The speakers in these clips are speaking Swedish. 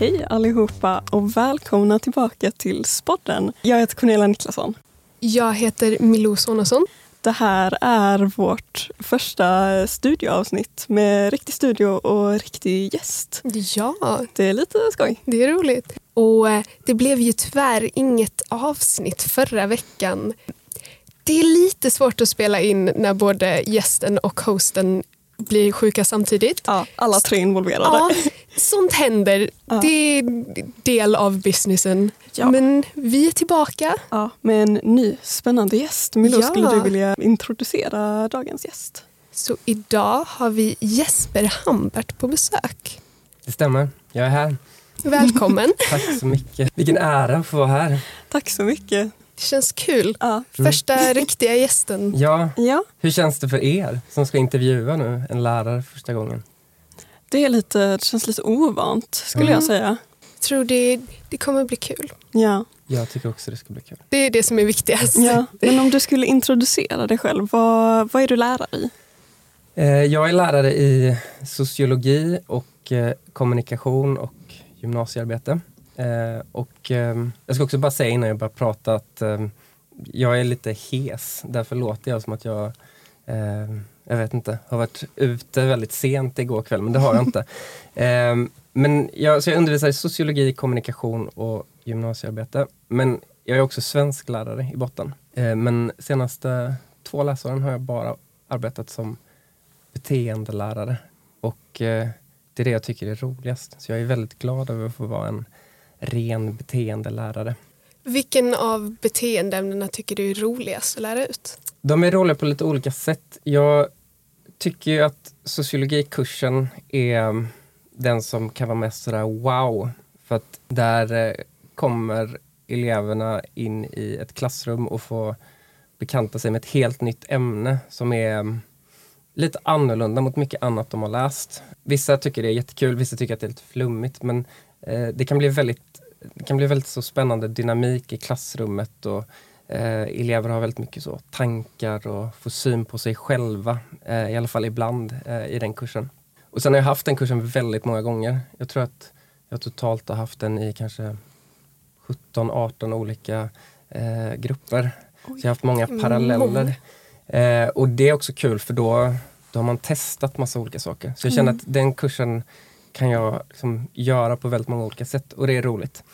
Hej allihopa och välkomna tillbaka till Spodden. Jag heter Cornelia Niklasson. Jag heter Milou Sonesson. Det här är vårt första studioavsnitt med riktig studio och riktig gäst. Ja, Det är lite skoj. det är roligt. Och eh, det blev ju tyvärr inget avsnitt förra veckan. Det är lite svårt att spela in när både gästen och hosten blir sjuka samtidigt. Ja, alla tre involverade. Ja, sånt händer. Ja. Det är del av businessen. Ja. Men vi är tillbaka. Ja, med en ny spännande gäst. Milou, Ja. skulle du vilja introducera dagens gäst? Så idag har vi Jesper Hambert på besök. Det stämmer. Jag är här. Välkommen. Tack så mycket. Vilken ära att få vara här. Tack så mycket. Det känns kul. Ja, Första riktiga gästen. Ja, ja hur känns det för er som ska intervjua nu en lärare första gången? det, är lite, det känns lite ovant skulle Mm. jag säga. Jag tror det, det kommer bli kul. Ja. Jag tycker också det ska bli kul. Det är det som är viktigast. Ja, men om du skulle introducera dig själv, vad, vad är du lärare i? Eh, Jag är lärare i sociologi och eh, kommunikation och gymnasiearbete. Eh, Och eh, jag ska också bara säga innan jag börjar prata att eh, jag är lite hes. Därför låter jag som att jag eh, jag vet inte, har varit ute väldigt sent igår kväll, men det har jag inte. Eh, Men jag, så jag undervisar i sociologi, kommunikation och gymnasiearbete. Men jag är också svensklärare i botten. Eh, Men senaste två läsåren har jag bara arbetat som beteendelärare. Och eh, det är det jag tycker är roligast. Så jag är väldigt glad över att få vara en ren beteendelärare. Vilken av beteendeämnena tycker du är roligast att lära ut? De är roliga på lite olika sätt. Jag tycker ju att sociologikursen är den som kan vara mest sådär wow. För att där eh, kommer eleverna in i ett klassrum och får bekanta sig med ett helt nytt ämne som är mm, lite annorlunda mot mycket annat de har läst. Vissa tycker det är jättekul, vissa tycker att det är lite flummigt men det kan bli väldigt det kan bli väldigt så spännande dynamik i klassrummet och eh, elever har väldigt mycket så tankar och får syn på sig själva, eh, i alla fall ibland eh, i den kursen. Och sen har jag haft den kursen väldigt många gånger. Jag tror att jag totalt har haft den i kanske 17-18 olika eh, grupper. Så jag har haft många paralleller. Eh, och det är också kul för då, då har man testat massa olika saker. Så jag känner att den kursen kan jag liksom göra på väldigt många olika sätt och det är roligt.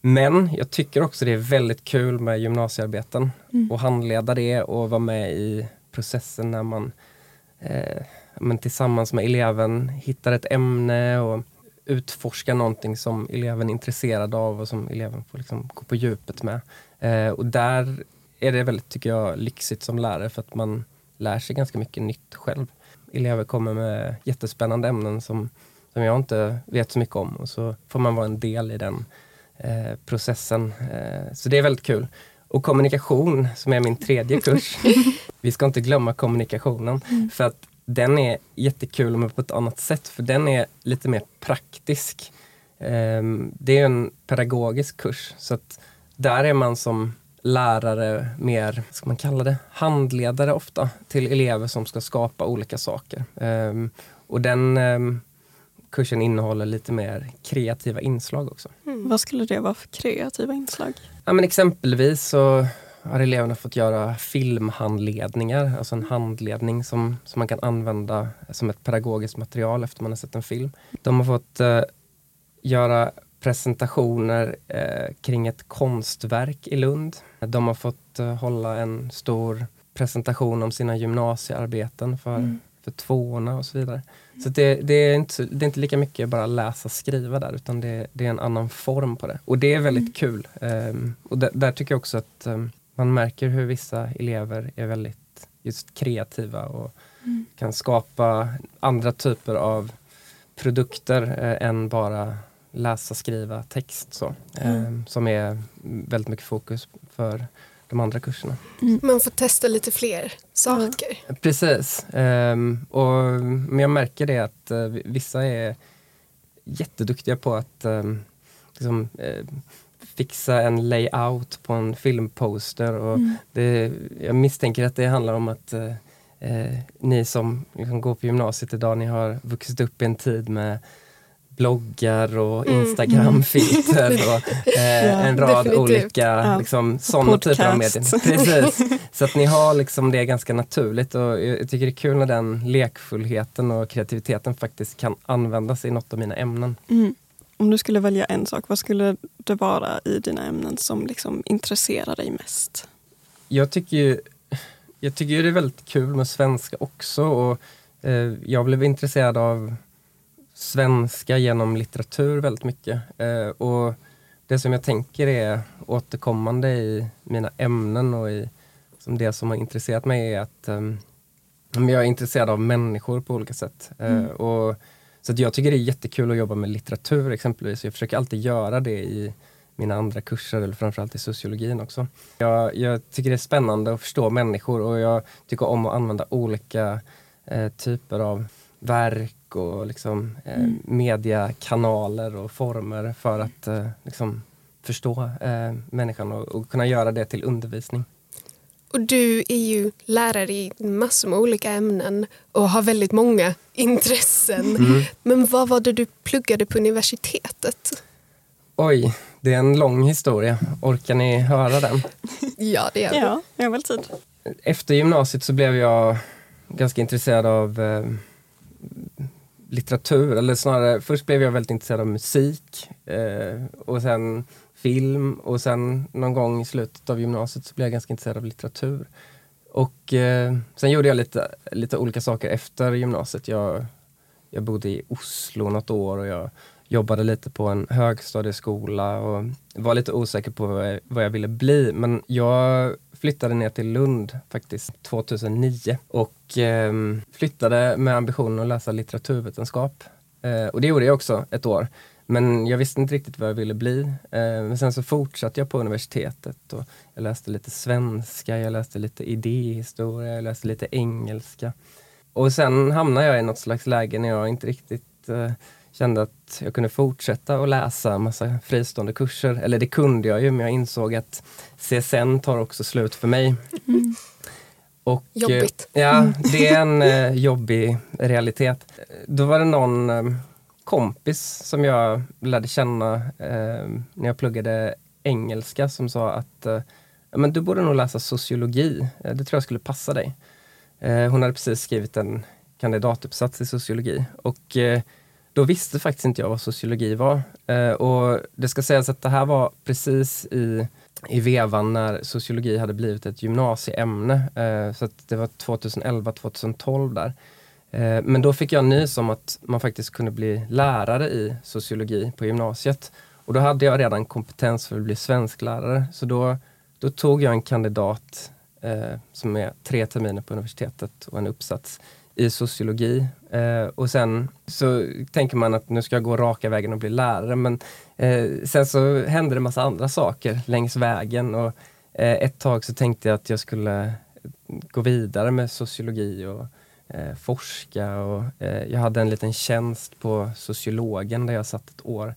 Men jag tycker också det är väldigt kul med gymnasiearbeten och handleda det och vara med i processen när man eh, men tillsammans med eleven hittar ett ämne och utforskar någonting som eleven är intresserad av och som eleven får liksom gå på djupet med. Eh, och där är det väldigt, tycker jag, lyxigt som lärare för att man lär sig ganska mycket nytt själv. Elever kommer med jättespännande ämnen som, som jag inte vet så mycket om och så får man vara en del i den eh, processen. Eh, så det är väldigt kul. Och kommunikation, som är min tredje kurs. Vi ska inte glömma kommunikationen. För att den är jättekul men på ett annat sätt. För den är lite mer praktisk. Ehm, det är en pedagogisk kurs. Så att där är man som lärare mer, vad ska man kalla det, handledare ofta till elever som ska skapa olika saker. Ehm, och den ehm, kursen innehåller lite mer kreativa inslag också. Vad skulle det vara för kreativa inslag? Ja, men exempelvis så har eleverna fått göra filmhandledningar, alltså en handledning som, som man kan använda som ett pedagogiskt material efter man har sett en film. De har fått eh, göra presentationer eh, kring ett konstverk i Lund. De har fått eh, hålla en stor presentation om sina gymnasiearbeten för, för tvåorna och så vidare. Så det, det, är inte, det är inte lika mycket bara läsa skriva där utan det, det är en annan form på det. Och det är väldigt kul. Ehm, och där, där tycker jag också att ehm, man märker hur vissa elever är väldigt just kreativa och kan skapa andra typer av produkter eh, än bara läsa, skriva text. Så, Ehm, som är väldigt mycket fokus för de andra kurserna. Man får testa lite fler saker. Precis. Ehm, och, men jag märker det att eh, vissa är jätteduktiga på att ehm, liksom, eh, fixa en layout på en filmposter. Och det, jag misstänker att det handlar om att eh, ni som liksom går på gymnasiet idag, ni har vuxit upp i en tid med bloggar och Mm. Instagramfilter och eh, en rad definitivt. olika Ja. liksom, sådana typer av medier. Precis. Så att ni har liksom det ganska naturligt och jag tycker det är kul när den lekfullheten och kreativiteten faktiskt kan användas i något av mina ämnen. Mm. Om du skulle välja en sak, vad skulle det vara i dina ämnen som liksom intresserar dig mest? Jag tycker ju jag tycker det är väldigt kul med svenska också och eh, jag blev intresserad av svenska genom litteratur väldigt mycket. Eh, och det som jag tänker är återkommande i mina ämnen och i som det som har intresserat mig är att eh, jag är intresserad av människor på olika sätt. Eh, Mm. och, så jag tycker det är jättekul att jobba med litteratur exempelvis. Jag försöker alltid göra det i mina andra kurser, eller framförallt i sociologin också. Jag, jag tycker det är spännande att förstå människor och jag tycker om att använda olika eh, typer av verk och liksom, eh, Mm. mediakanaler och former för att eh, liksom, förstå eh, människan och, och kunna göra det till undervisning. Och du är ju lärare i massor med olika ämnen och har väldigt många intressen. Mm. Men vad var det du pluggade på universitetet? Oj, det är en lång historia. Orkar ni höra den? Ja, det är det. Ja, jag har väl tid. Efter gymnasiet så blev jag ganska intresserad av eh, litteratur, eller snarare först blev jag väldigt intresserad av musik eh, och sen film och sen någon gång i slutet av gymnasiet så blev jag ganska intresserad av litteratur. Och eh, sen gjorde jag lite, lite olika saker efter gymnasiet. Jag, jag bodde i Oslo något år och jag jobbade lite på en högstadieskola och var lite osäker på vad jag, vad jag ville bli. Men jag flyttade ner till Lund faktiskt 2009 och eh, flyttade med ambitionen att läsa litteraturvetenskap. Eh, och det gjorde jag också ett år. Men jag visste inte riktigt vad jag ville bli. Eh, men sen så fortsatte jag på universitetet och jag läste lite svenska, jag läste lite idéhistoria, jag läste lite engelska. Och sen hamnade jag i något slags läge när jag inte riktigt eh, kände att jag kunde fortsätta att läsa massa fristående kurser. Eller det kunde jag ju, men jag insåg att CSN tar också slut för mig. Och, eh, Jobbigt. Ja, det är en eh, jobbig realitet. Då var det någon eh, kompis som jag lärde känna eh, när jag pluggade engelska som sa att eh, men du borde nog läsa sociologi, Eh, det tror jag skulle passa dig. Hon hade precis skrivit en kandidatuppsats i sociologi och då visste faktiskt inte jag vad sociologi var. Eh, och det ska sägas att det här var precis i, i vevan när sociologi hade blivit ett gymnasieämne. Eh, så att det var 2011-2012 där. Eh, men då fick jag nys om att man faktiskt kunde bli lärare i sociologi på gymnasiet. Och då hade jag redan kompetens för att bli svensklärare. Så då, då tog jag en kandidat eh, som är tre terminer på universitetet och en uppsats i sociologi. Eh, och sen så tänker man att nu ska jag gå raka vägen och bli lärare men eh, sen så hände det massa andra saker längs vägen och eh, ett tag så tänkte jag att jag skulle gå vidare med sociologi och eh, forska och eh, jag hade en liten tjänst på sociologen där jag satt ett år.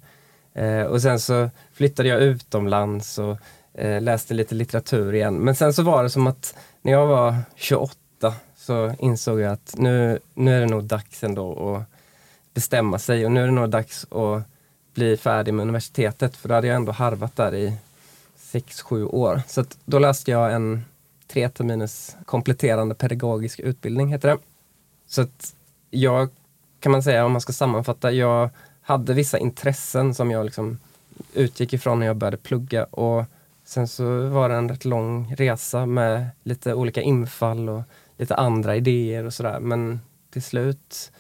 Eh, och sen så flyttade jag utomlands och eh, läste lite litteratur igen. Men sen så var det som att när jag var 28 så insåg jag att nu, nu är det nog dags ändå att bestämma sig och nu är det nog dags att bli färdig med universitetet för då hade jag ändå harvat där i 6-7 år. Så att då läste jag en tre terminers kompletterande pedagogisk utbildning, heter det. Så att jag, kan man säga om man ska sammanfatta, jag hade vissa intressen som jag liksom utgick ifrån när jag började plugga och sen så var det en rätt lång resa med lite olika infall och lite andra idéer och sådär. Men till slut,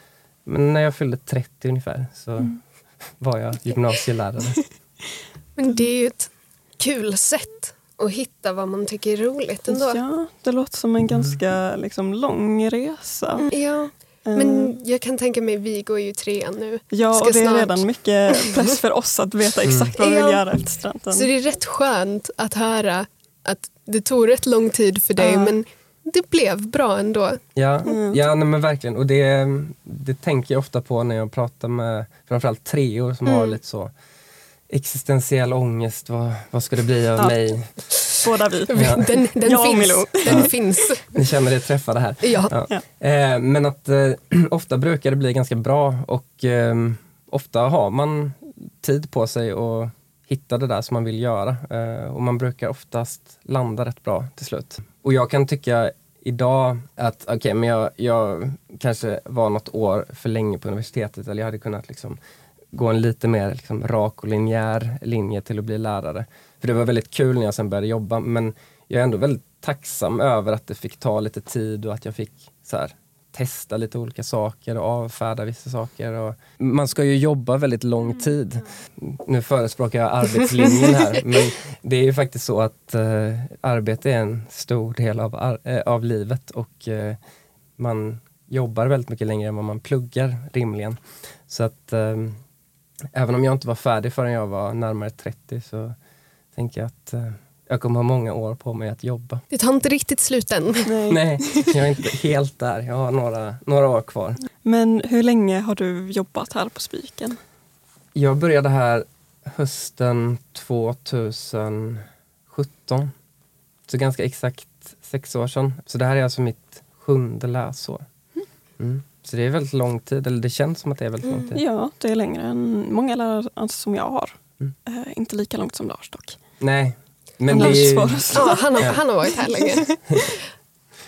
men när jag fyllde 30 ungefär, så var jag gymnasielärare. Men det är ju ett kul sätt att hitta vad man tycker är roligt ändå. Ja, det låter som en ganska liksom, lång resa. Ja, Eh, men jag kan tänka mig, vi går ju trean nu. ja, ska och det är snart- redan mycket press för oss att veta exakt vad vi vill göra efter studenten. Så det är rätt skönt att höra att det tog rätt lång tid för dig Ja. men det blev bra ändå. Ja, Mm. ja nej, men verkligen. Och det, det tänker jag ofta på när jag pratar med framförallt treor som har Mm. lite så existentiell ångest. Vad, vad ska det bli av Ja. mig? Båda vi. Ja. Den, den Jag och finns. Den Ja. finns. Ni känner er träffade här. Ja. Ja. Ja. Eh, men att eh, ofta brukar det bli ganska bra och ehm, ofta har man tid på sig att hitta det där som man vill göra. Eh, och man brukar oftast landa rätt bra till slut. Och jag kan tycka idag att okej, okay, men jag, jag kanske var något år för länge på universitetet eller jag hade kunnat liksom gå en lite mer liksom, rak och linjär linje till att bli lärare. För det var väldigt kul när jag sen började jobba men jag är ändå väldigt tacksam över att det fick ta lite tid och att jag fick så här, testa lite olika saker och avfärda vissa saker. Och man ska ju jobba väldigt lång mm. tid. Nu förespråkar jag arbetslinjen här, men det är ju faktiskt så att eh, arbete är en stor del av, eh, av livet och eh, man jobbar väldigt mycket längre än vad man pluggar rimligen. Så att eh, även om jag inte var färdig förrän jag var närmare 30 så tänker jag att eh, jag kommer ha många år på mig att jobba. Det tar inte riktigt slut än. Nej, Nej jag är inte helt där. Jag har några, några år kvar. Men hur länge har du jobbat här på Spiken? Jag började här hösten 2017. Så ganska exakt sex år sedan. Så det här är alltså mitt sjunde läsår. Mm. Så det är väldigt lång tid, eller det känns som att det är väldigt lång tid. Ja, det är längre än många lärare som jag har. Mm. Uh, inte lika långt som Lars dock. Nej, men han, det är... ja, han, har, han har varit här länge.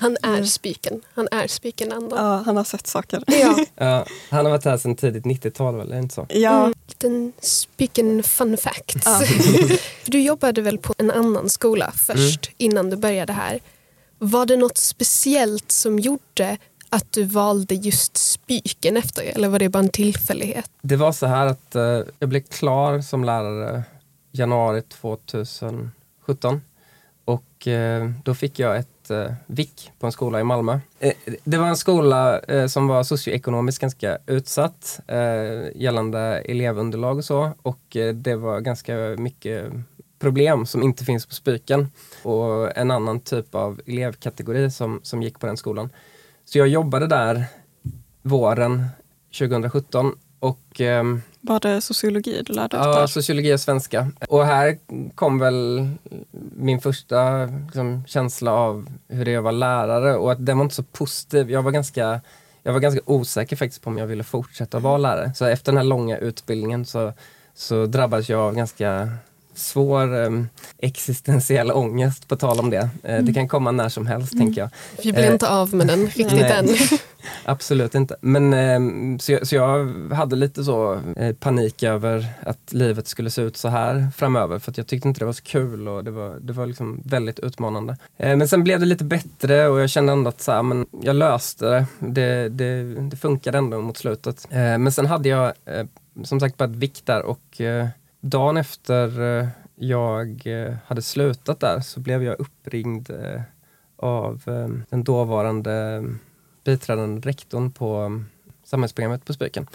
Han är spiken. Han är spiken andan. Ja, han har sett saker. Ja. ja han har varit här sedan tidigt 90-tal, eller inte så? Ja. Mm, liten spiken fun fact. Ja. du jobbade väl på en annan skola först, mm. innan du började här. Var det något speciellt som gjorde att du valde just Spiken efter eller var det bara en tillfällighet? Det var så här att uh, jag blev klar som lärare januari 2000 17. Och eh, då fick jag ett eh, vick på en skola i Malmö. Eh, det var en skola som var socioekonomiskt ganska utsatt gällande elevunderlag och så. Och det var ganska mycket problem som inte finns på Spyken. Och en annan typ av elevkategori som, som gick på den skolan. Så jag jobbade där våren 2017 och ehm, var det sociologi du lärde dig? Ja, sociologi och svenska. Och här kom väl min första liksom, känsla av hur det är att vara lärare och att den var inte så positiv. Jag var ganska jag var ganska osäker faktiskt på om jag ville fortsätta vara lärare. Så efter den här långa utbildningen så, så drabbades jag av ganska svår um, existentiell ångest på tal om det. Uh, mm. Det kan komma när som helst mm. tänker jag. Vi blir uh, inte av med den riktigt än. Absolut inte. Men, um, så, jag, så jag hade lite så uh, panik över att livet skulle se ut så här framöver för att jag tyckte inte det var så kul och det var, det var liksom väldigt utmanande. men sen blev det lite bättre och jag kände ändå att så här, men jag löste det. Det, det. det funkade ändå mot slutet. men sen hade jag som sagt bara ett vikt där och dagen efter eh, jag eh, hade slutat där så blev jag uppringd eh, av den dåvarande biträdande rektorn på samhällsprogrammet på Spöken.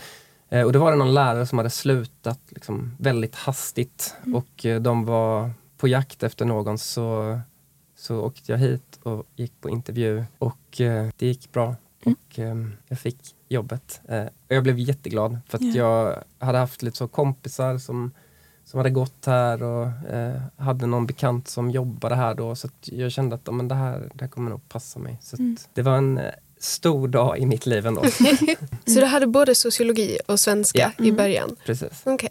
Och det var det någon lärare som hade slutat liksom väldigt hastigt mm. och de var på jakt efter någon så, så åkte jag hit och gick på intervju och det gick bra. Mm. Och jag fick jobbet. Och jag blev jätteglad för att yeah. jag hade haft lite så kompisar som som hade gått här och eh, hade någon bekant som jobbade här då. Så jag kände att men det, här, det här kommer nog passa mig. Så mm. Det var en eh, stor dag i mitt liv ändå. så du hade både sociologi och svenska ja. i mm. början? Precis. Okay.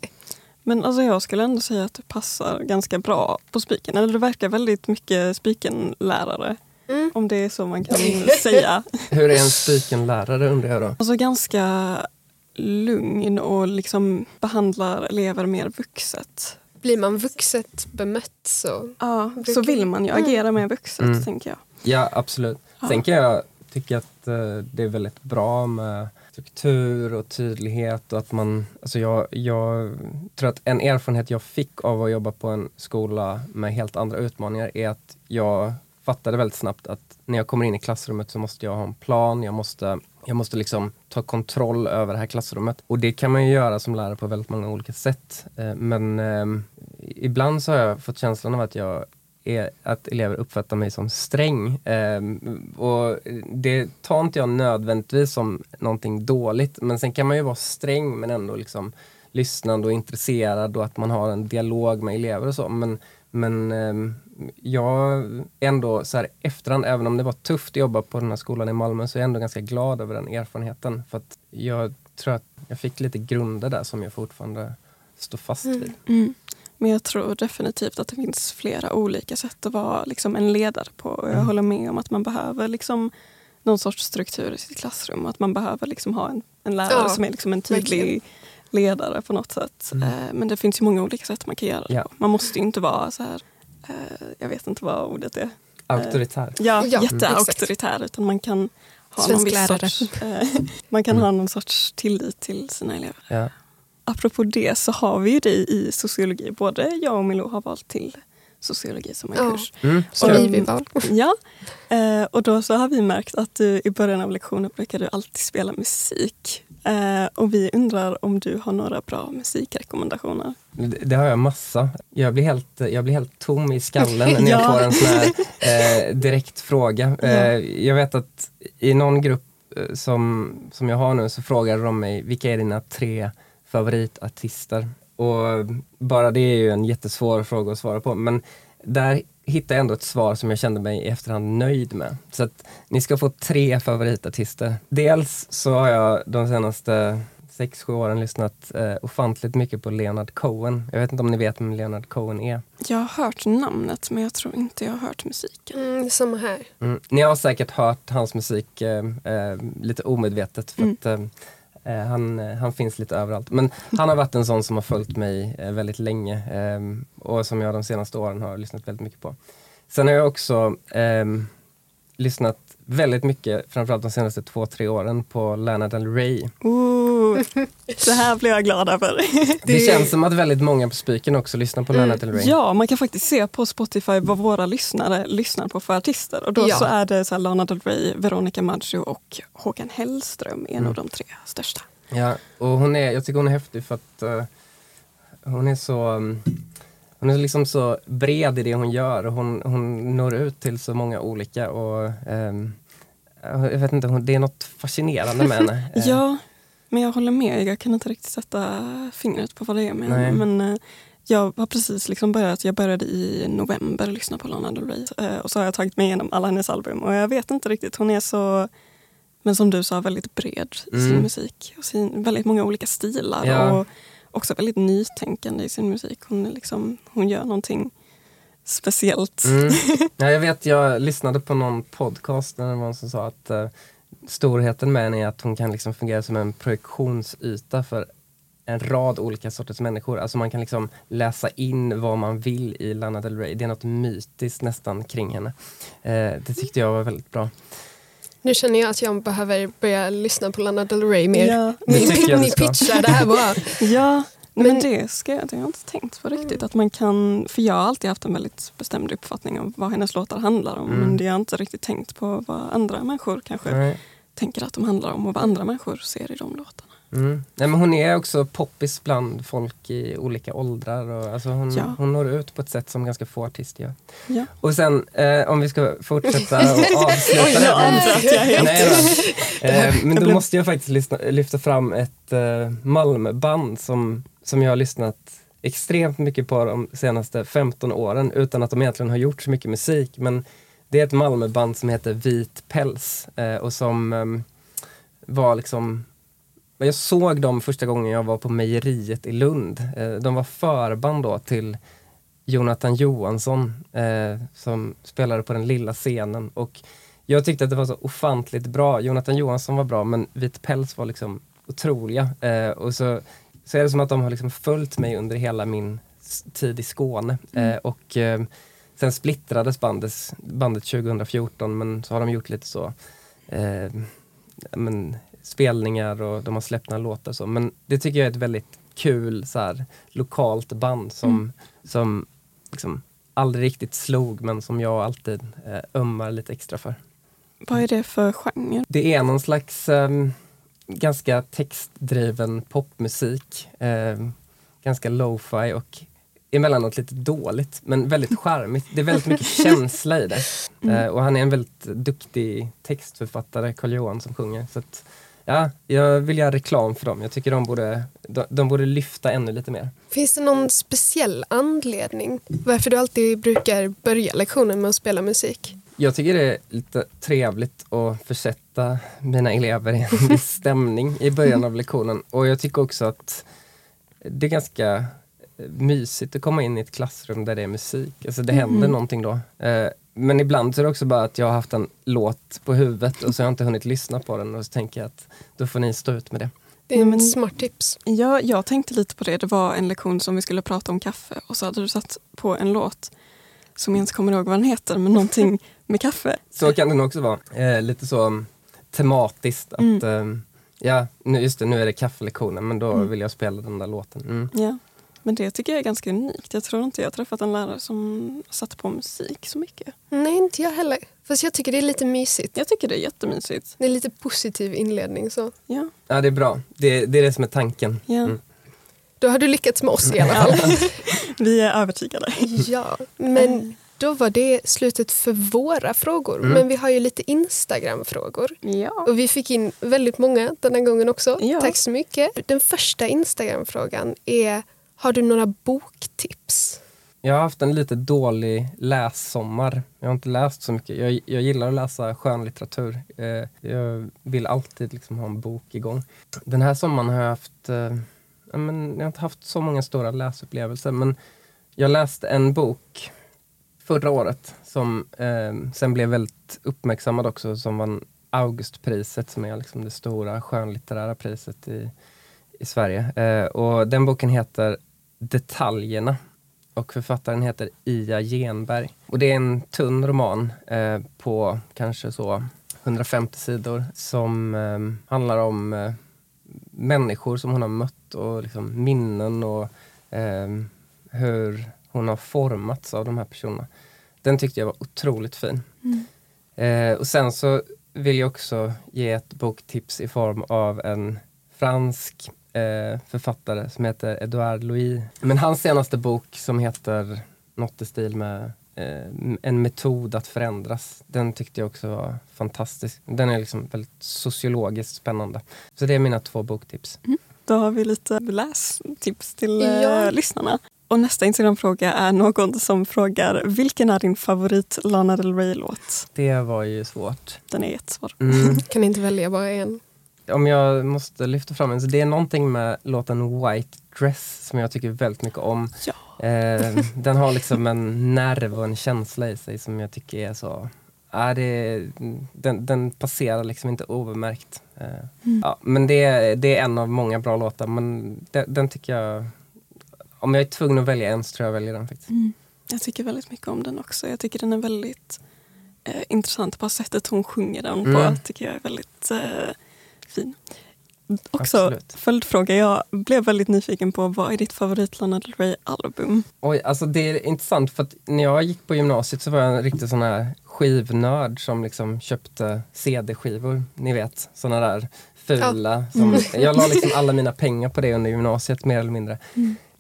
Men alltså jag skulle ändå säga att det passar ganska bra på spiken. Eller det verkar väldigt mycket spikenlärare. Mm. Om det är så man kan säga. Hur är en spikenlärare undrar jag då? Alltså ganska lugn och liksom behandlar elever mer vuxet. Blir man vuxet bemött så... Ja, så vill man ju mm. agera mer vuxet, mm. tänker jag. Ja, absolut. Ja. Sen kan jag tycka att uh, det är väldigt bra med struktur och tydlighet och att man, alltså jag, jag tror att en erfarenhet jag fick av att jobba på en skola med helt andra utmaningar är att jag fattade väldigt snabbt att när jag kommer in i klassrummet så måste jag ha en plan, jag måste jag måste liksom ta kontroll över det här klassrummet. Och det kan man ju göra som lärare på väldigt många olika sätt. Eh, men eh, ibland så har jag fått känslan av att jag är att elever uppfattar mig som sträng. Eh, och det tar inte jag nödvändigtvis som någonting dåligt. Men sen kan man ju vara sträng men ändå liksom lyssnande och intresserad och att man har en dialog med elever och så. Men, men eh, jag ändå så här efterhand, även om det var tufft att jobba på den här skolan i Malmö, så är jag ändå ganska glad över den erfarenheten. För att jag tror att jag fick lite grunder där som jag fortfarande står fast vid. Mm. Men jag tror definitivt att det finns flera olika sätt att vara liksom, en ledare på. Och jag Mm. håller med om att man behöver liksom, någon sorts struktur i sitt klassrum. Och att man behöver liksom, ha en, en lärare Ja, som är liksom, en tydlig verkligen. ledare på något sätt. Mm. Eh, men det finns ju många olika sätt man kan göra det Ja. på. Man måste ju inte vara så här, jag vet inte vad ordet är. Auktoritär. Ja, Ja, jätteauktoritär. Utan man kan ha någon viss sorts, eh, man kan ha någon sorts tillit till sina elever. Ja. Apropå det så har vi ju det i sociologi. Både jag och Milou har valt till sociologi som en Ja. kurs. Mm. Som Och- IV-val. Ja, eh, och då så har vi märkt att du i början av lektionen brukar du alltid spela musik. Eh, och vi undrar om du har några bra musikrekommendationer. Det, det har jag massa. Jag blir helt, jag blir helt tom i skallen när jag Ja. får en sån här eh, direkt fråga. Eh, jag vet att i någon grupp eh, som, som jag har nu så frågar de mig vilka är dina tre favoritartister? Och bara det är ju en jättesvår fråga att svara på. Men där hittade jag ändå ett svar som jag kände mig i efterhand nöjd med. Så att ni ska få tre favoritartister. Dels så har jag de senaste sex, sju åren lyssnat eh, ofantligt mycket på Leonard Cohen. Jag vet inte om ni vet vem Leonard Cohen är? Jag har hört namnet men jag tror inte jag har hört musiken. Mm, samma här. Mm. Ni har säkert hört hans musik eh, eh, lite omedvetet för Mm. att eh, eh, Eh, han, eh, han finns lite överallt. Men han har varit en sån som har följt mig eh, väldigt länge eh, och som jag de senaste åren har lyssnat väldigt mycket på. Sen har jag också eh, lyssnat väldigt mycket, framförallt de senaste två, tre åren, på Lana Del Rey. Ooh, det här blir jag glad över. Det, Det- känns som att väldigt många på Spiken också lyssnar på Lana Del Rey. Ja, man kan faktiskt se på Spotify vad våra lyssnare lyssnar på för artister. Och då Ja. så är det så här Lana Del Rey, Veronica Maggio och Håkan Hellström är Mm. nog de tre största. Ja, och hon är, jag tycker hon är häftig för att eh, hon är så um, hon är liksom så bred i det hon gör och hon, hon når ut till så många olika och ehm, jag vet inte, hon, det är något fascinerande med henne. Eh, Ja, men jag håller med. Jag kan inte riktigt sätta fingret på vad det är. Men, Nej. men eh, jag har precis liksom börjat. Jag började i november lyssna på Lana Del Rey. Eh, Och så har jag tagit mig igenom alla hennes album. Och jag vet inte riktigt. Hon är så, men som du sa, väldigt bred i sin Mm. musik. Och sin, väldigt många olika stilar. Ja. Och också väldigt nytänkande i sin musik. Hon, är liksom, hon gör någonting speciellt. Mm. Ja, jag vet, jag lyssnade på någon podcast där det var någon som sa att eh, storheten med henne är att hon kan liksom fungera som en projektionsyta för en rad olika sorters människor. Alltså man kan liksom läsa in vad man vill i Lana Del Rey. Det är något mytiskt nästan kring henne. Eh, det tyckte jag var väldigt bra. Nu känner jag att jag behöver börja lyssna på Lana Del Rey mer. Ja, Ni, ni pitchar det här bra. Ja, men Men- det, ska jag, det har jag inte tänkt på riktigt. Att man kan, för jag har alltid haft en väldigt bestämd uppfattning om vad hennes låtar handlar om. Mm. Men det har jag inte riktigt tänkt på vad andra människor kanske Nej. tänker att de handlar om och vad andra människor ser i de låtarna. Mm. Nej, men hon är också poppis bland folk i olika åldrar. Och, alltså hon, Ja. hon når ut på ett sätt som ganska få artister gör. Ja. Och sen eh, om vi ska fortsätta och avsluta Oj, jag avbröt jag helt. Nej, då. Eh, men då måste jag faktiskt lyssna, lyfta fram ett eh, Malmöband som, som jag har lyssnat extremt mycket på de senaste 15 åren utan att de egentligen har gjort så mycket musik. Men det är ett Malmöband som heter Vit päls eh, och som eh, var liksom jag såg dem första gången jag var på mejeriet i Lund. Eh, De var förband då till Jonathan Johansson eh, som spelade på den lilla scenen. Och jag tyckte att det var så ofantligt bra. Jonathan Johansson var bra men Vit päls var liksom otroliga. Eh, och så, så är det som att de har liksom följt mig under hela min tid i Skåne. Eh, och eh, sen splittrades bandet, bandet 2014 men så har de gjort lite så eh, men, spelningar och de har släppt några låtar så. Men det tycker jag är ett väldigt kul så här, lokalt band som, som liksom aldrig riktigt slog men som jag alltid eh, ömmar lite extra för. Vad är det för genre? Det är någon slags ehm, ganska textdriven popmusik. ehm, ganska lo-fi och emellanåt lite dåligt men väldigt charmigt. Det är väldigt mycket känsla i det. Eh, och han är en väldigt duktig textförfattare, Carl Johan, som sjunger. Så att, ja, jag vill göra reklam för dem. Jag tycker de borde, de, de borde lyfta ännu lite mer. Finns det någon speciell anledning varför du alltid brukar börja lektionen med att spela musik? Jag tycker det är lite trevligt att försätta mina elever i en viss stämning i början av lektionen. Och jag tycker också att det är ganska mysigt att komma in i ett klassrum där det är musik. Alltså det händer Mm. någonting då. Eh, Men ibland så är det också bara att jag har haft en låt på huvudet och så har jag inte hunnit lyssna på den och så tänker jag att då får ni stå ut med det. Det är ett Men- smart tips. Ja, jag tänkte lite på det. Det var en lektion som vi skulle prata om kaffe och så hade du satt på en låt som jag inte kommer ihåg vad den heter, men någonting med kaffe. Så kan det nog också vara. Eh, lite så um, tematiskt att Mm. ehm, Ja, nu, just det, nu är det kaffelektionen men då Mm. vill jag spela den där låten. Mm. Ja. Men det tycker jag är ganska unikt. Jag tror inte jag har träffat en lärare som satt på musik så mycket. Nej, inte jag heller. Fast jag tycker det är lite mysigt. Jag tycker det är jättemysigt. Det är lite positiv inledning. Så. Ja. Ja, det är bra. Det, det är det som är tanken. Ja. Mm. Då har du lyckats med oss i alla fall. Vi är övertygade. ja, men då var det slutet för våra frågor. Mm. Men vi har ju lite Instagram-frågor. Ja. Och vi fick in väldigt många den här gången också. Ja. Tack så mycket. Den första Instagram-frågan är Har du några boktips? Jag har haft en lite dålig lässommar. Jag har inte läst så mycket. Jag, jag gillar att läsa skönlitteratur. Eh, jag vill alltid liksom ha en bok igång. Den här sommaren har jag haft... Eh, men jag har inte haft så många stora läsupplevelser men jag läste en bok förra året som eh, sen blev väldigt uppmärksammad också som vann Augustpriset som är liksom det stora skönlitterära priset i, i Sverige. Eh, och den boken heter Detaljerna och författaren heter Ia Genberg. Och det är en tunn roman eh, på kanske så 150 sidor som eh, handlar om eh, människor som hon har mött och liksom minnen och eh, hur hon har formats av de här personerna. Den tyckte jag var otroligt fin. Eh, och sen så vill jag också ge ett boktips i form av en fransk eh, författare som heter Edouard Louis. Men hans senaste bok som heter något i stil med eh, En metod att förändras. Den tyckte jag också var fantastisk. Den är liksom väldigt sociologiskt spännande. Så det är mina två boktips. Då har vi lite lästips till eh, Ja. lyssnarna. Och nästa Instagram-fråga är någon som frågar vilken är din favorit Lana Del Rey-låt? Det var ju svårt. Den är jättesvår. Mm. Kan inte välja bara en. Om jag måste lyfta fram en, så det är någonting med låten White Dress som jag tycker väldigt mycket om. Ja. Eh, den har liksom en nerv och en känsla i sig som jag tycker är så... Ja, det, den, den passerar liksom inte obemärkt. Eh, Mm. ja, men det, är- det är en av många bra låtar men den, den tycker jag... Om jag är tvungen att välja en så tror jag väljer den faktiskt. Mm. Jag tycker väldigt mycket om den också. Jag tycker den är väldigt eh, intressant. Bara sättet hon sjunger den på Mm. tycker jag är väldigt eh, fin. Också Absolut. följdfråga. Jag blev väldigt nyfiken på vad är ditt favorit Lana Del Rey-album? Oj, alltså det är intressant för att när jag gick på gymnasiet så var jag en riktig sån här skivnörd som liksom köpte CD-skivor. Ni vet, såna där fula. Som, jag la liksom alla mina pengar på det under gymnasiet mer eller mindre.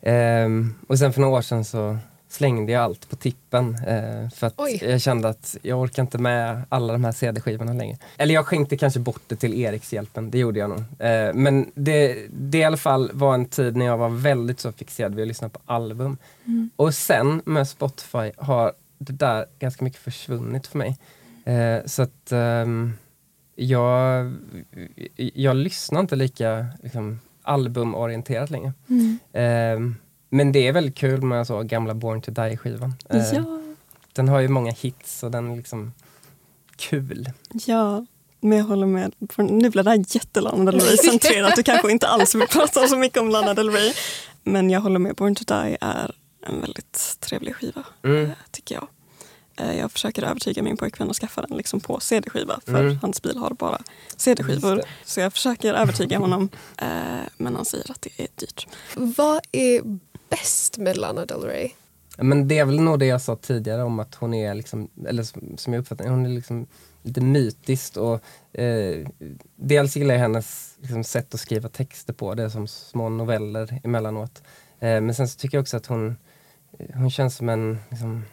Ehm, och sen för några år sedan så slängde jag allt på tippen eh, för att Oj. jag kände att jag orkar inte med alla de här CD-skivorna längre. Eller jag skänkte kanske bort det till Erikshjälpen, det gjorde jag nog. Eh, men det, det i alla fall var en tid när jag var väldigt så fixerad vid att lyssna på album. Och sen med Spotify har det där ganska mycket försvunnit för mig. Eh, så att ehm, jag, jag lyssnar inte lika liksom, albumorienterat längre. Ehm, men det är väldigt kul med så gamla Born to Die-skivan. Eh, Ja, Den har ju många hits och den är liksom kul. ja, men jag håller med. Nu blir det här jätte-Lana Del Rey-centrerat. Du kanske inte alls vill prata så mycket om Lana Del Rey. Men jag håller med. Born to Die är en väldigt trevlig skiva, Mm. eh, tycker jag. Eh, Jag försöker övertyga min pojkvän att skaffa den liksom på CD-skiva för Mm. hans bil har bara CD-skivor. Så jag försöker övertyga honom eh, men han säger att det är dyrt. Vad är bäst med Lana Del Rey? Men det är väl nog det jag sa tidigare om att hon är, liksom, eller som, jag uppfattar hon är liksom lite mytiskt och eh, dels gillar jag hennes liksom, sätt att skriva texter på, det är som små noveller emellanåt. Eh, men sen så tycker jag också att hon, hon känns som en, liksom,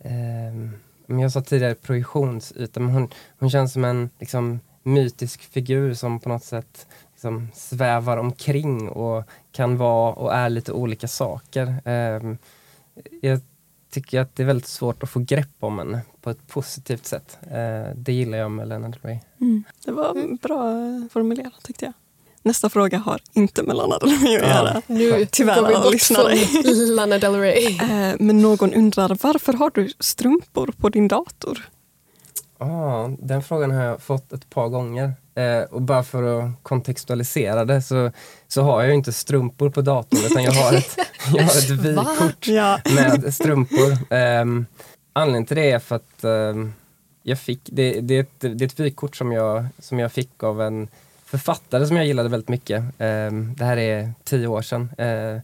eh, men jag sa tidigare projektionsyta, men hon, hon känns som en liksom, mytisk figur som på något sätt liksom, svävar omkring och kan vara och är lite olika saker. Eh, jag tycker att det är väldigt svårt att få grepp om en på ett positivt sätt. Eh, det gillar jag med Lana Del Rey. Mm. Det var Mm. bra formulerat tyckte jag. Nästa fråga har inte med Lana Del Rey att Ja. göra. Nu Tyvärr, går vi bort lyssnare. från Lana Del Rey. Eh, Men någon undrar varför har du strumpor på din dator? Ah, den frågan har jag fått ett par gånger. Eh, och bara för att kontextualisera det så, så har jag ju inte strumpor på datorn utan jag har ett, jag har ett vykort Ja. med strumpor. Um, anledningen till det är för att ehm, jag fick, det, det, är ett, det är ett vykort som jag, som jag fick av en författare som jag gillade väldigt mycket. Ehm, det här är tio år sedan. Eh,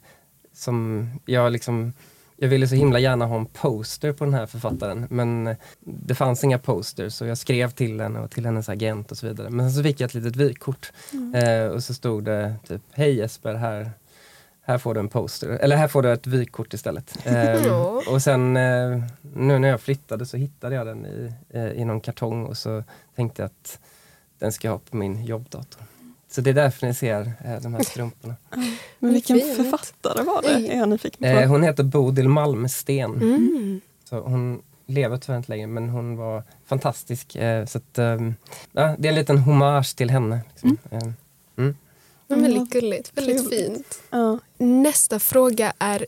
som jag liksom jag ville så himla gärna ha en poster på den här författaren men det fanns inga posters så jag skrev till henne och till hennes agent och så vidare. Men så fick jag ett litet vykort eh, och så stod det typ Hej Jesper, här, här får du en poster. Eller här får du ett vykort istället. Ja. och sen eh, nu när jag flyttade så hittade jag den i, eh, i någon kartong och så tänkte jag att den ska jag ha på min jobbdator. Så det är därför ni ser eh, de här strumporna. Men vilken Fint. författare var det? Är jag nyfiken på. Eh, hon heter Bodil Malmsten. Mm. Så hon lever tyvärr inte längre men hon var fantastisk. Eh, så att, ehm, ja, det är en liten hommage till henne. Liksom. Eh, Men väldigt gulligt, väldigt fint. Ja. Nästa fråga är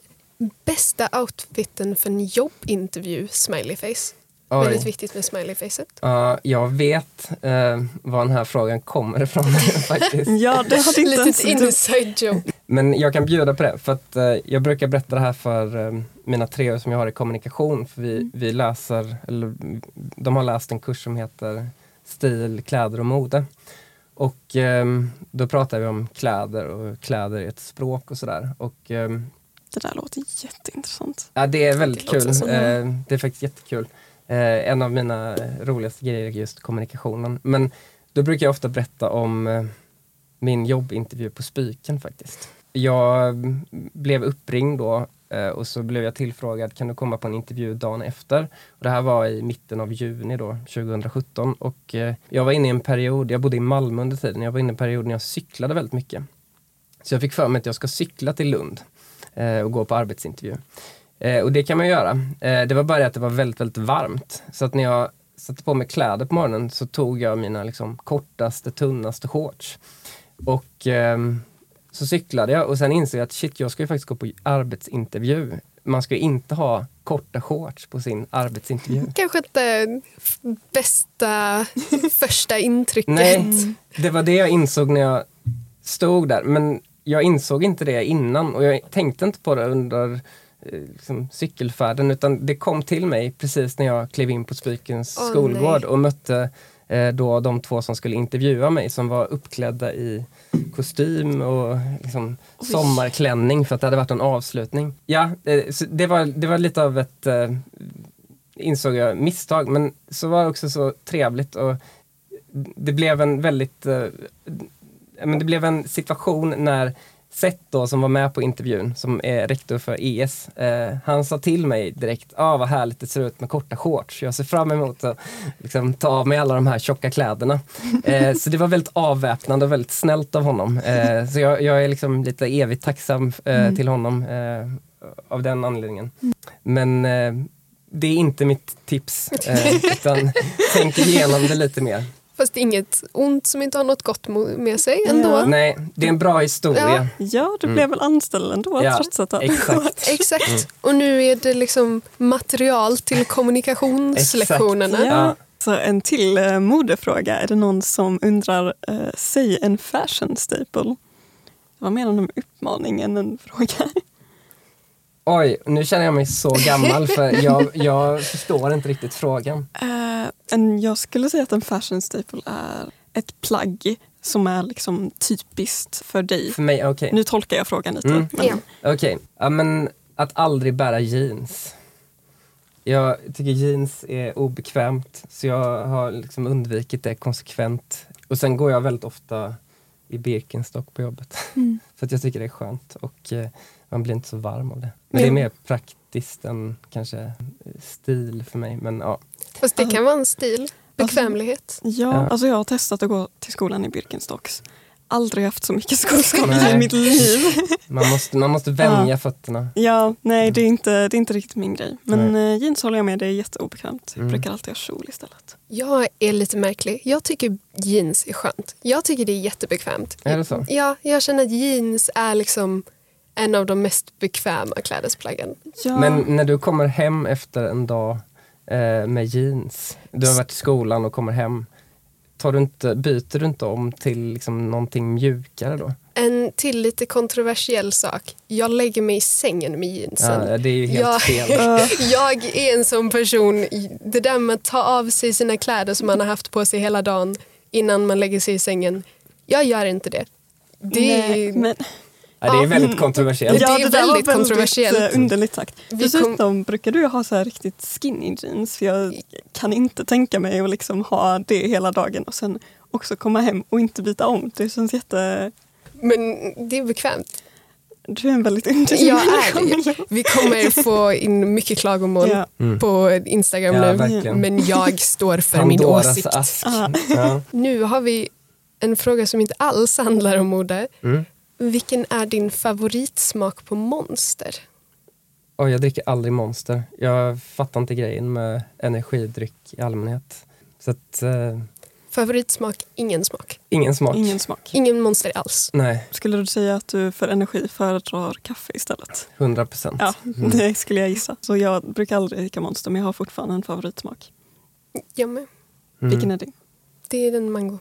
bästa outfiten för en jobbintervju, smileyface. Oj. Väldigt viktigt med smileyfacet. Ja, jag vet eh, var den här frågan kommer ifrån faktiskt. ja, det hade inte Litet inside joke. Men jag kan bjuda på det för att eh, jag brukar berätta det här för eh, mina treor som jag har i kommunikation. För vi, vi läser, eller de har läst en kurs som heter Stil, kläder och mode. Och ehm, då pratar vi om kläder och kläder i ett språk och sådär. Och ehm, Det där låter jätteintressant. Ja, det är väldigt Det kul. som- det är faktiskt jättekul. Eh, en av mina roligaste grejer är just kommunikationen. Men då brukar jag ofta berätta om eh, min jobbintervju på Spyken faktiskt. Jag mm, blev uppringd då eh, och så blev jag tillfrågad, kan du komma på en intervju dagen efter? Och det här var i mitten av juni då, 2017 och eh, jag var inne i en period, jag bodde i Malmö under tiden, jag var inne i en period när jag cyklade väldigt mycket. Så jag fick för mig att jag ska cykla till Lund eh, och gå på arbetsintervju. Eh, och det kan man göra. Eh, det var bara det att det var väldigt, väldigt varmt. Så att när jag satte på mig kläder på morgonen så tog jag mina liksom, kortaste, tunnaste shorts. Och ehm, så cyklade jag och sen insåg jag att shit, jag ska ju faktiskt gå på arbetsintervju. Man ska ju inte ha korta shorts på sin arbetsintervju. Kanske inte bästa första intrycket. Nej, det var det jag insåg när jag stod där. Men jag insåg inte det innan och jag tänkte inte på det under eh, liksom, cykelfärden utan det kom till mig precis när jag klev in på Spykens Åh, skolgård nej. och mötte eh, då de två som skulle intervjua mig som var uppklädda i kostym och liksom, sommarklänning för att det hade varit en avslutning. Ja, eh, det, var, det var lite av ett eh, insåg jag misstag men så var det också så trevligt och det blev en väldigt eh, men det blev en situation när Seth då som var med på intervjun, som är rektor för ES, eh, han sa till mig direkt, ah, vad härligt det ser ut med korta shorts. Jag ser fram emot att liksom, ta av mig alla de här tjocka kläderna. Eh, så det var väldigt avväpnande och väldigt snällt av honom. Eh, så jag, jag är liksom lite evigt tacksam eh, till honom eh, av den anledningen. Men eh, det är inte mitt tips, utan tänk igenom det lite mer. Fast det inget ont som inte har något gott med sig ändå. Ja. Nej, det är en bra historia. Ja, du blev väl anställd ändå Ja, trots att du hade exakt. Exakt. Och nu är det liksom material till kommunikationslektionerna. Ja. Ja. Så en till eh, modefråga. Är det någon som undrar, eh, säg en fashion staple? Vad menar du med uppmaning än en fråga? Oj, nu känner jag mig så gammal för jag, jag förstår inte riktigt frågan. Eh, en, jag skulle säga att en fashion staple är ett plagg som är liksom typiskt för dig. För mig, okej. Nu tolkar jag frågan lite. Mm. Men, Ja. Okej, ja men att aldrig bära jeans. Jag tycker jeans är obekvämt så jag har liksom undvikit det konsekvent. Och sen går jag väldigt ofta i Birkenstock på jobbet. Mm. För att jag tycker det är skönt och eh, man blir inte så varm av det. Men det är Ja. mer praktiskt än kanske stil för mig. Men ja, Fast det kan vara en stil. Bekvämlighet. Ja, Ja. alltså jag har testat att gå till skolan i Birkenstocks. aldrig haft så mycket skoskav Nej. i mitt liv. Man måste, man måste vänja fötterna. Ja, nej det är, inte, det är inte riktigt min grej. Men eh, jeans håller jag med, det är jätteobekvämt. Jag Mm. brukar alltid ha kjol istället. Jag är lite märklig. Jag tycker jeans är skönt. Jag tycker det är jättebekvämt. Är det så? Ja, jag känner att jeans är liksom en av de mest bekväma klädesplaggen. Ja, Men när du kommer hem efter en dag eh, med jeans, du har varit i skolan och kommer hem, tar du inte, byter du inte om till liksom någonting mjukare då? En till lite kontroversiell sak. Jag lägger mig i sängen med jeansen. Ja, det är ju helt Ja. fel. Jag är en sån person, det där med att ta av sig sina kläder som man har haft på sig hela dagen innan man lägger sig i sängen. Jag gör inte det. Det nej, är, men, Ja, det är väldigt kontroversiellt. Ja, det är väldigt kontroversiellt. eh, underligt sagt. Dessutom brukar du ha så här riktigt skinny jeans. För jag kan inte tänka mig att liksom ha det hela dagen och sen också komma hem och inte byta om. Det känns jätte... men det är bekvämt. Du är en väldigt underlig Jag är det. Vi kommer få in mycket klagomål Ja. Mm. på Instagram Ja, nu. verkligen. Men jag står för min åsikt. Ja. Nu har vi en fråga som inte alls handlar om mode. Mm. Vilken är din favoritsmak på Monster? Oj, jag dricker aldrig Monster. Jag fattar inte grejen med energidryck i allmänhet. Så att, eh, Favoritsmak, ingen smak. ingen smak. Ingen smak. Ingen Monster alls. Nej, Skulle du säga att du för energi föredrar kaffe istället? 100 procent. Ja, Mm. det skulle jag gissa. Så jag brukar aldrig dricka Monster men jag har fortfarande en favoritsmak. Jag med. Mm. Vilken är din? Det är den mango.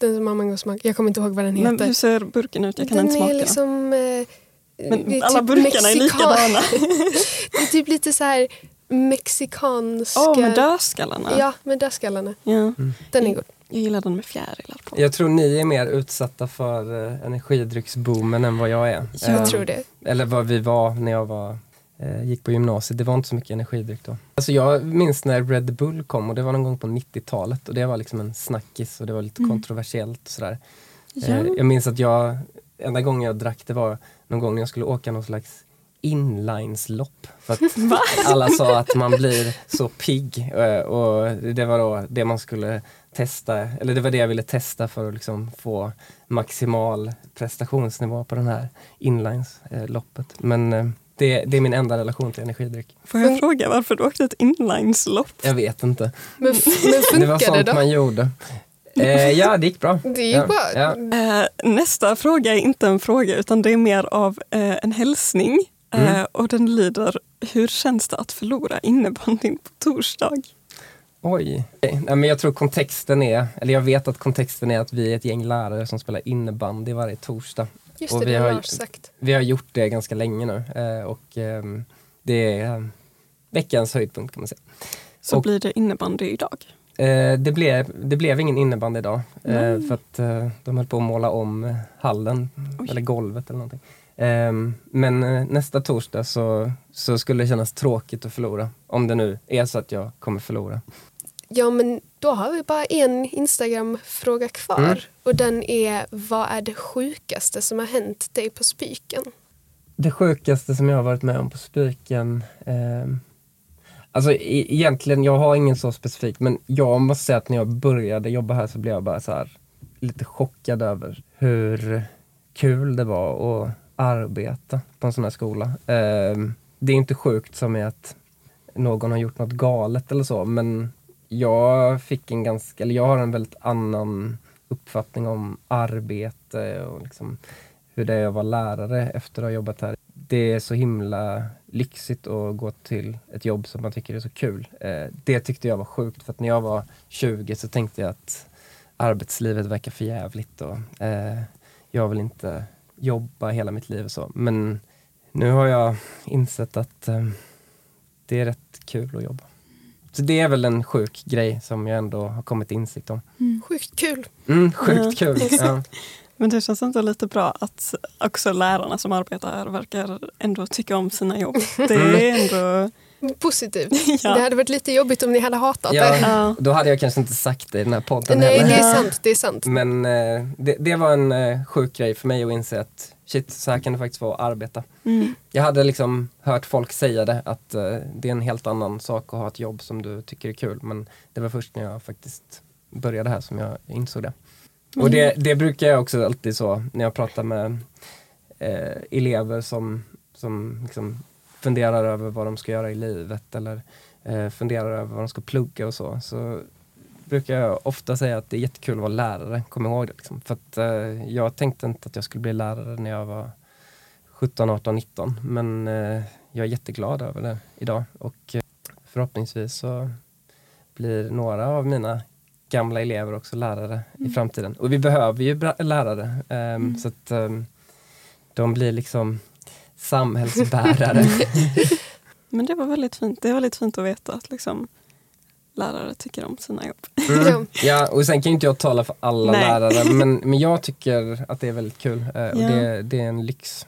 Den som har mangosmak. Jag kommer inte ihåg vad den heter. Men hur ser burken ut? Jag kan den inte smaka är liksom... Eh, Men är alla typ burkarna är mexikan- likadana. det är typ lite så här mexikanska... Åh, med dödskallarna. Ja, med dödskallarna. Ja. Den är god. Jag gillar den med fjärilar på. Jag tror ni är mer utsatta för eh, energidrycksboomen än vad jag är. Ja. Eh, Jag tror det. Eller vad vi var när jag var, gick på gymnasiet. Det var inte så mycket energidryck då. Alltså jag minns när Red Bull kom och det var någon gång på 90-talet och det var liksom en snackis och det var lite Mm. kontroversiellt och sådär. Ja. Eh, jag minns att jag, enda gången jag drack det var någon gång när jag skulle åka någon slags inlineslopp. För att alla sa att man blir så pigg eh, och det var då det man skulle testa, eller det var det jag ville testa för att liksom få maximal prestationsnivå på den här inlinesloppet. Men eh, det, det är min enda relation till energidryck. Får jag fråga varför du åkte ett inlineslopp? Jag vet inte. Men, men Det var det sånt då? man gjorde. Eh, ja, det gick bra. Det gick ja, bra. Ja. Eh, nästa fråga är inte en fråga utan det är mer av eh, en hälsning. Eh, Mm. och den lyder, hur känns det att förlora innebandyn på torsdag? Oj. Nej, men jag tror kontexten är, eller jag vet att kontexten är att vi är ett gäng lärare som spelar innebandy varje torsdag. Just Och det, vi har har- sagt. Vi har gjort det ganska länge nu eh, och ehm, det är eh, veckans höjdpunkt kan man säga. Så Och- blir det innebandy idag. Eh, det, blev, det blev ingen innebandy idag eh, Nej. för att eh, de höll på att måla om eh, hallen Oj. eller golvet eller någonting. Ehm, men eh, nästa torsdag så, så skulle det kännas tråkigt att förlora. Om det nu är så att jag kommer förlora. Ja, men då har vi bara en Instagram-fråga kvar. Mm. Och den är, vad är det sjukaste som har hänt dig på Spiken? Det sjukaste som jag har varit med om på Spiken ehm, Alltså e- egentligen, jag har ingen så specifik men jag måste säga att när jag började jobba här så blev jag bara så här lite chockad över hur kul det var att arbeta på en sån här skola. Ehm, det är inte sjukt som är att någon har gjort något galet eller så men jag fick en ganska, eller jag har en väldigt annan uppfattning om arbete och liksom hur det är att vara lärare efter att ha jobbat här. Det är så himla lyxigt att gå till ett jobb som man tycker är så kul. Eh, det tyckte jag var sjukt för att när jag var 20 så tänkte jag att arbetslivet verkar för jävligt och eh, jag vill inte jobba hela mitt liv och så. Men nu har jag insett att eh, det är rätt kul att jobba. Så det är väl en sjuk grej som jag ändå har kommit till insikt om. Sjukt kul. Mm, sjukt kul! Ja. Men det känns inte lite bra att också lärarna som arbetar här verkar ändå tycka om sina jobb. Det Mm. är ändå... Positivt. Ja. Det hade varit lite jobbigt om ni hade hatat Ja. det. Då hade jag kanske inte sagt det i den här podden Nej, heller. det är sant. Det är sant. Men eh, det, det var en eh, sjuk grej för mig att inse att shit, så här kan det faktiskt vara att arbeta. Mm. Jag hade liksom hört folk säga det, att eh, det är en helt annan sak att ha ett jobb som du tycker är kul. Men det var först när jag faktiskt började här som jag insåg det. Och det, det brukar jag också alltid så när jag pratar med eh, elever som, som liksom funderar över vad de ska göra i livet eller eh, funderar över vad de ska plugga och så. Så brukar jag ofta säga att det är jättekul att vara lärare, kom ihåg det. Liksom. För att eh, jag tänkte inte att jag skulle bli lärare när jag var 17, 18, 19 men eh, jag är jätteglad över det idag och eh, förhoppningsvis så blir några av mina gamla elever också lärare mm. i framtiden. Och vi behöver ju lärare um, mm. så att um, de blir liksom samhällsbärare. Men det var väldigt fint. Det är väldigt fint att veta att liksom, lärare tycker om sina jobb. Mm. Ja, och sen kan inte jag tala för alla Nej. lärare men, men jag tycker att det är väldigt kul uh, och ja. det, det är en lyx.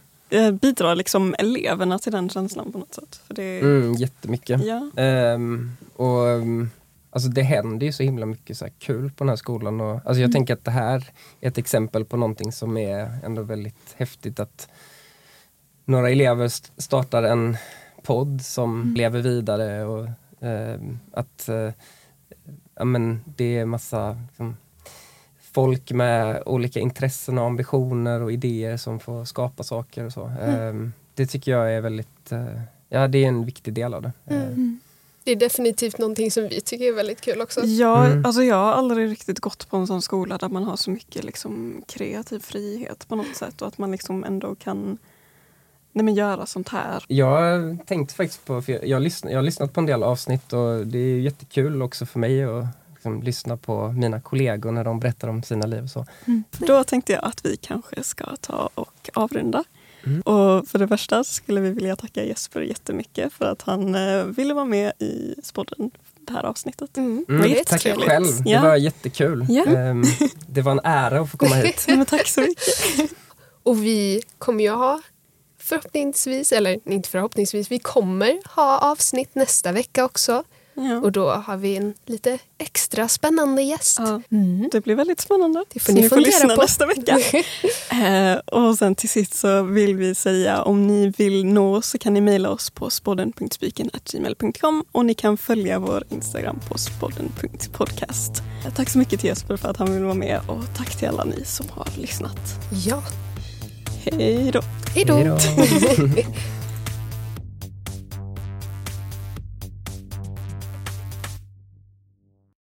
Bidrar liksom eleverna till den känslan på något sätt? För det... mm, jättemycket. Ja. Um, och, Alltså det händer ju så himla mycket så kul på den här skolan. Och, alltså jag mm. tänker att det här är ett exempel på någonting som är ändå väldigt häftigt. att Några elever startar en podd som mm. lever vidare och eh, att eh, ja, men det är massa liksom, folk med olika intressen och ambitioner och idéer som får skapa saker och så. Mm. Eh, det tycker jag är väldigt, eh, ja det är en viktig del av det. Mm. Det är definitivt någonting som vi tycker är väldigt kul också. Ja, mm. alltså jag har aldrig riktigt gått på en sån skola där man har så mycket liksom kreativ frihet på något sätt och att man liksom ändå kan nej men göra sånt här. Jag tänkte faktiskt på, för jag, lyssn, jag har lyssnat på en del avsnitt och det är jättekul också för mig att liksom lyssna på mina kollegor när de berättar om sina liv. Och så. Mm. Då tänkte jag att vi kanske ska ta och avrunda. Mm. Och för det första skulle vi vilja tacka Jesper jättemycket för att han eh, ville vara med i spodden det här avsnittet. Mm. Mm, tack själv, det var jättekul. Ja. Um, det var en ära att få komma hit. Men tack så mycket. Och vi kommer ju ha förhoppningsvis, eller inte förhoppningsvis, vi kommer ha avsnitt nästa vecka också. Ja. Och då har vi en lite extra spännande gäst. Ja, mm. Det blir väldigt spännande. Det får ni, ni får lyssna på. nästa vecka. eh, och sen till sist så vill vi säga om ni vill nå oss så kan ni mejla oss på spodden.spiken.gmail.com och ni kan följa vår Instagram på spodden.podcast. Tack så mycket till Jesper för att han vill vara med och tack till alla ni som har lyssnat. Ja. Hej då. Hej då.